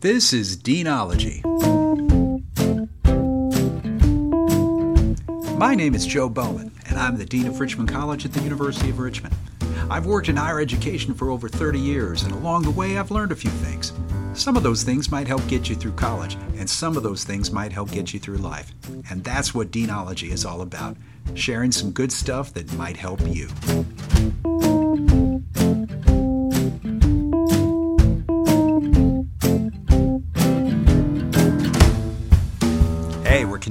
This is Deanology. My name is Joe Bowman, and I'm the Dean of Richmond College at the University of Richmond. I've worked in higher education for over 30 years, and along the way, I've learned a few things. Some of those things might help get you through college, and some of those things might help get you through life. And that's what Deanology is all about sharing some good stuff that might help you.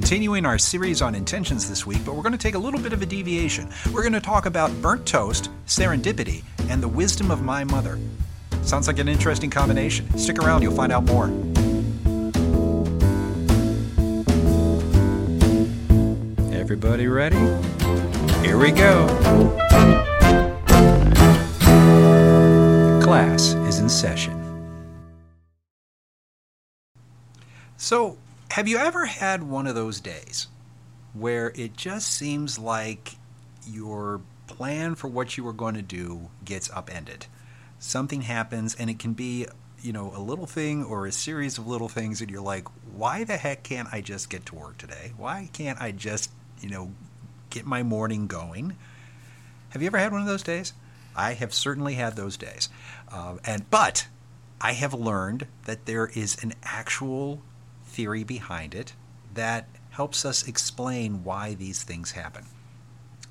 Continuing our series on intentions this week, but we're going to take a little bit of a deviation. We're going to talk about burnt toast, serendipity, and the wisdom of my mother. Sounds like an interesting combination. Stick around, you'll find out more. Everybody ready? Here we go. Class is in session. So, have you ever had one of those days where it just seems like your plan for what you were going to do gets upended? Something happens, and it can be, you know, a little thing or a series of little things, and you're like, why the heck can't I just get to work today? Why can't I just, you know, get my morning going? Have you ever had one of those days? I have certainly had those days. Uh, and but I have learned that there is an actual theory behind it that helps us explain why these things happen.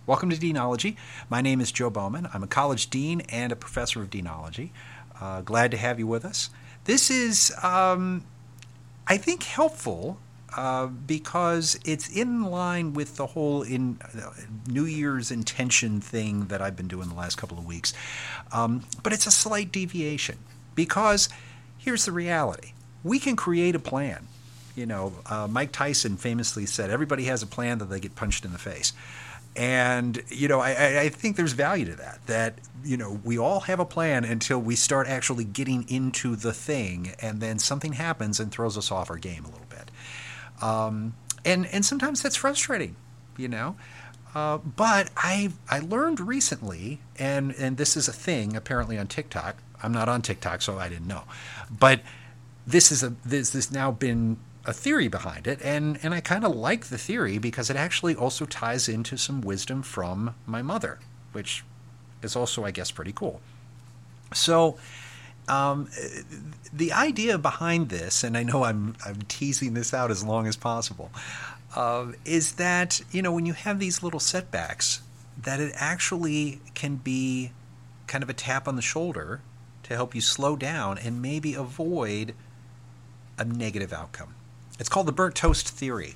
Welcome to Deanology. My name is Joe Bowman. I'm a college dean and a professor of deanology. Uh, glad to have you with us. This is, um, I think, helpful uh, because it's in line with the whole in uh, New Year's intention thing that I've been doing the last couple of weeks. Um, but it's a slight deviation because here's the reality: we can create a plan you know, uh, Mike Tyson famously said, everybody has a plan that they get punched in the face. And, you know, I, I think there's value to that, that, you know, we all have a plan until we start actually getting into the thing, and then something happens and throws us off our game a little bit. Um, and, and sometimes that's frustrating, you know. Uh, but I I learned recently, and and this is a thing apparently on TikTok. I'm not on TikTok, so I didn't know. But this is a this has now been a theory behind it, and, and I kind of like the theory because it actually also ties into some wisdom from my mother, which is also, I guess, pretty cool. So, um, the idea behind this, and I know I'm, I'm teasing this out as long as possible, uh, is that, you know, when you have these little setbacks, that it actually can be kind of a tap on the shoulder to help you slow down and maybe avoid a negative outcome. It's called the burnt toast theory.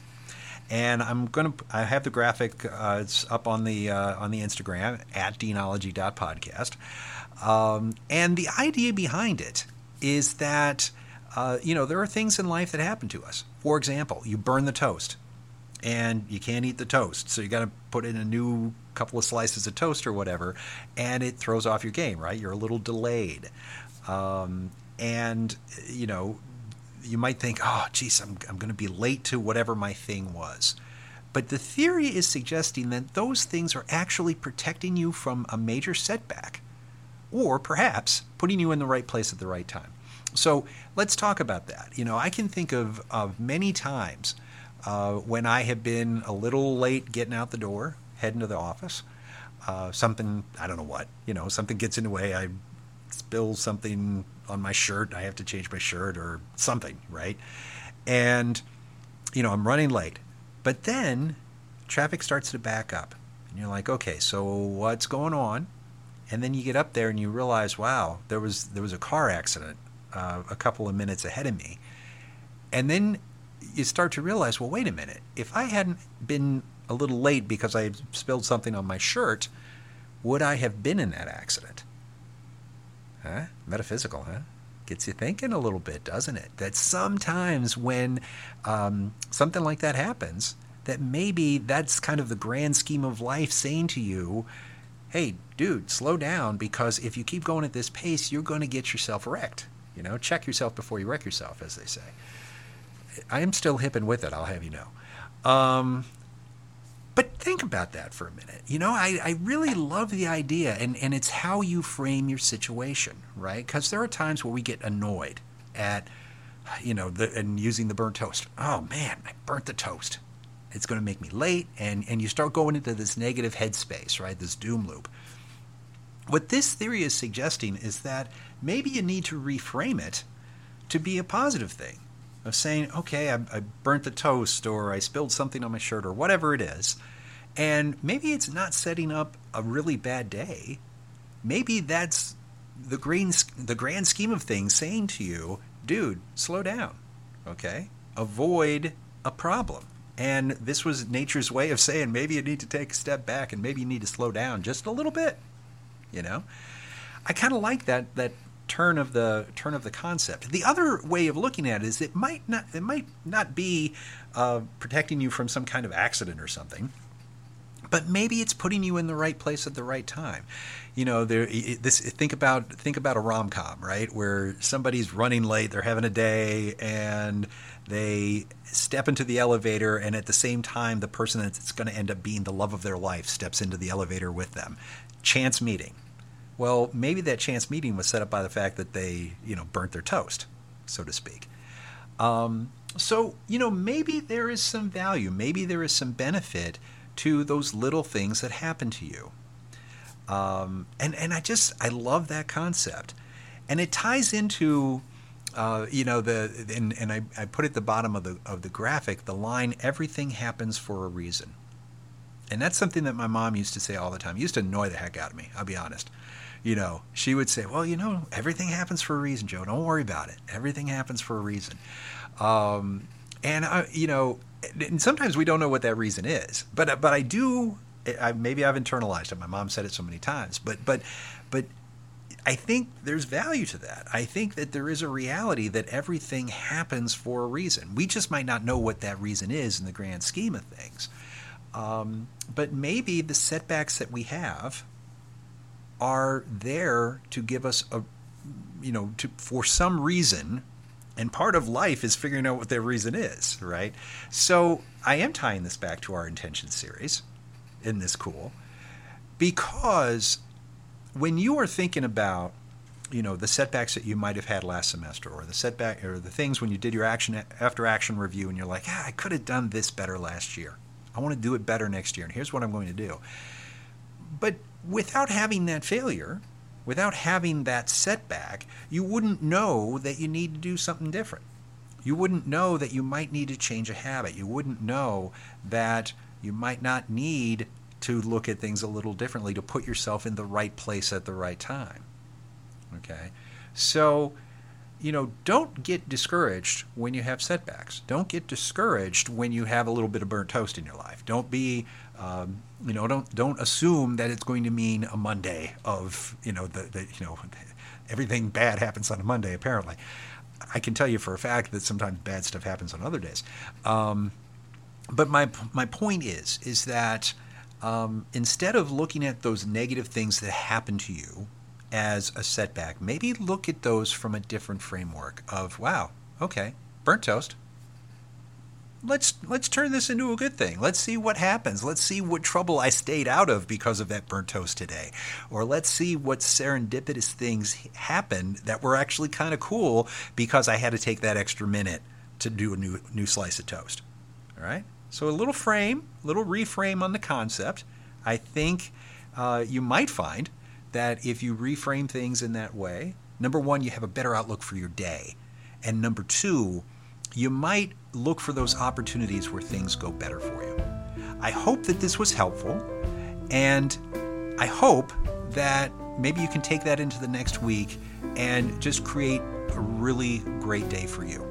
And I'm to, I have the graphic, uh, it's up on the, uh, on the Instagram at deanology.podcast. Um, and the idea behind it is that, uh, you know, there are things in life that happen to us. For example, you burn the toast and you can't eat the toast. So you got to put in a new couple of slices of toast or whatever, and it throws off your game, right? You're a little delayed. Um, and, you know, you might think, oh, geez, I'm, I'm going to be late to whatever my thing was. But the theory is suggesting that those things are actually protecting you from a major setback, or perhaps putting you in the right place at the right time. So let's talk about that. You know, I can think of, of many times uh, when I have been a little late getting out the door, heading to the office. Uh, something, I don't know what, you know, something gets in the way. I spill something on my shirt. I have to change my shirt or something, right? And, you know, I'm running late. But then traffic starts to back up. And you're like, okay, so what's going on? And then you get up there and you realize, wow, there was there was a car accident uh, a couple of minutes ahead of me. And then you start to realize, well, wait a minute. If I hadn't been a little late because I spilled something on my shirt, would I have been in that accident? Huh? Metaphysical, huh? Gets you thinking a little bit, doesn't it? That sometimes when um, something like that happens, that maybe that's kind of the grand scheme of life saying to you, hey, dude, slow down because if you keep going at this pace, you're going to get yourself wrecked. You know, check yourself before you wreck yourself, as they say. I am still hip and with it, I'll have you know. Um, think about that for a minute. You know, I, I really love the idea, and, and it's how you frame your situation, right? Because there are times where we get annoyed at you know, the, and using the burnt toast. Oh man, I burnt the toast. It's going to make me late, and and you start going into this negative headspace, right? This doom loop. What this theory is suggesting is that maybe you need to reframe it to be a positive thing of saying, okay, I, I, burnt the toast or I spilled something on my shirt or whatever it is. And maybe it's not setting up a really bad day. Maybe that's the, green, the grand scheme of things saying to you, dude, slow down, okay? Avoid a problem. And this was nature's way of saying maybe you need to take a step back and maybe you need to slow down just a little bit, you know? I kind of like that that turn of the turn of the concept. The other way of looking at it is it might not it might not be uh, protecting you from some kind of accident or something, but maybe it's putting you in the right place at the right time. You know, there this think about think about a rom com, right? Where somebody's running late, they're having a day, and they step into the elevator, and at the same time, the person that's going to end up being the love of their life steps into the elevator with them. Chance meeting well, maybe that chance meeting was set up by the fact that they, you know, burnt their toast, so to speak. Um, so, you know, maybe there is some value, maybe there is some benefit to those little things that happen to you. Um, and and I just I love that concept, and it ties into, uh, you know, the and, and I, I put at the bottom of the of the graphic the line everything happens for a reason, and that's something that my mom used to say all the time. It used to annoy the heck out of me. I'll be honest you know, she would say, "Well, you know, everything happens for a reason, Joe. Don't worry about it. Everything happens for a reason." Um, and I, you know, and sometimes we don't know what that reason is, but but I do. I, maybe I've internalized it. My mom said it so many times, but but but I think there's value to that. I think that there is a reality that everything happens for a reason. We just might not know what that reason is in the grand scheme of things. Um, but maybe the setbacks that we have are there to give us a you know to for some reason and part of life is figuring out what their reason is right? So i am tying this back to our intention series in this cool because when you are thinking about you know the setbacks that you might have had last semester or the setback or the things when you did your action after action review and you're like ah, i could have done this better last year. I want to do it better next year and here's what i'm going to do. But without having that failure, without having that setback, you wouldn't know that you need to do something different. You wouldn't know that you might need to change a habit. You wouldn't know that you might not need to look at things a little differently to put yourself in the right place at the right time. Okay? So, you know, don't get discouraged when you have setbacks. Don't get discouraged when you have a little bit of burnt toast in your life. Don't be um, you know, don't don't assume that it's going to mean a Monday of you know the, the you know everything bad happens on a Monday. Apparently, I can tell you for a fact that sometimes bad stuff happens on other days. Um, but my my point is is that um, instead of looking at those negative things that happen to you as a setback, maybe look at those from a different framework of wow, okay, burnt toast let's let's turn this into a good thing. Let's see what happens. Let's see what trouble I stayed out of because of that burnt toast today. Or let's see what serendipitous things happened that were actually kind of cool because I had to take that extra minute to do a new new slice of toast. All right? So a little frame, little reframe on the concept. I think uh, you might find that if you reframe things in that way, number one, you have a better outlook for your day. And number two, you might look for those opportunities where things go better for you. I hope that this was helpful, and I hope that maybe you can take that into the next week and just create a really great day for you.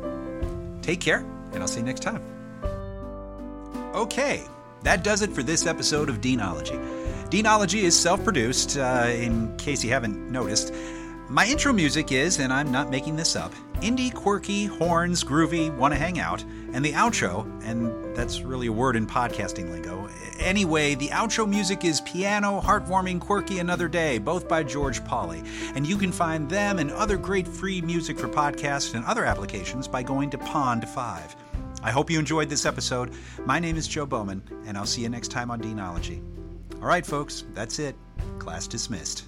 Take care, and I'll see you next time. Okay, that does it for this episode of Deanology. Deanology is self produced, uh, in case you haven't noticed. My intro music is, and I'm not making this up, indie, quirky, horns, groovy, wanna hang out, and the outro, and that's really a word in podcasting lingo. Anyway, the outro music is piano, heartwarming, quirky, another day, both by George Pauly. And you can find them and other great free music for podcasts and other applications by going to Pond 5. I hope you enjoyed this episode. My name is Joe Bowman, and I'll see you next time on Deanology. All right, folks, that's it. Class dismissed.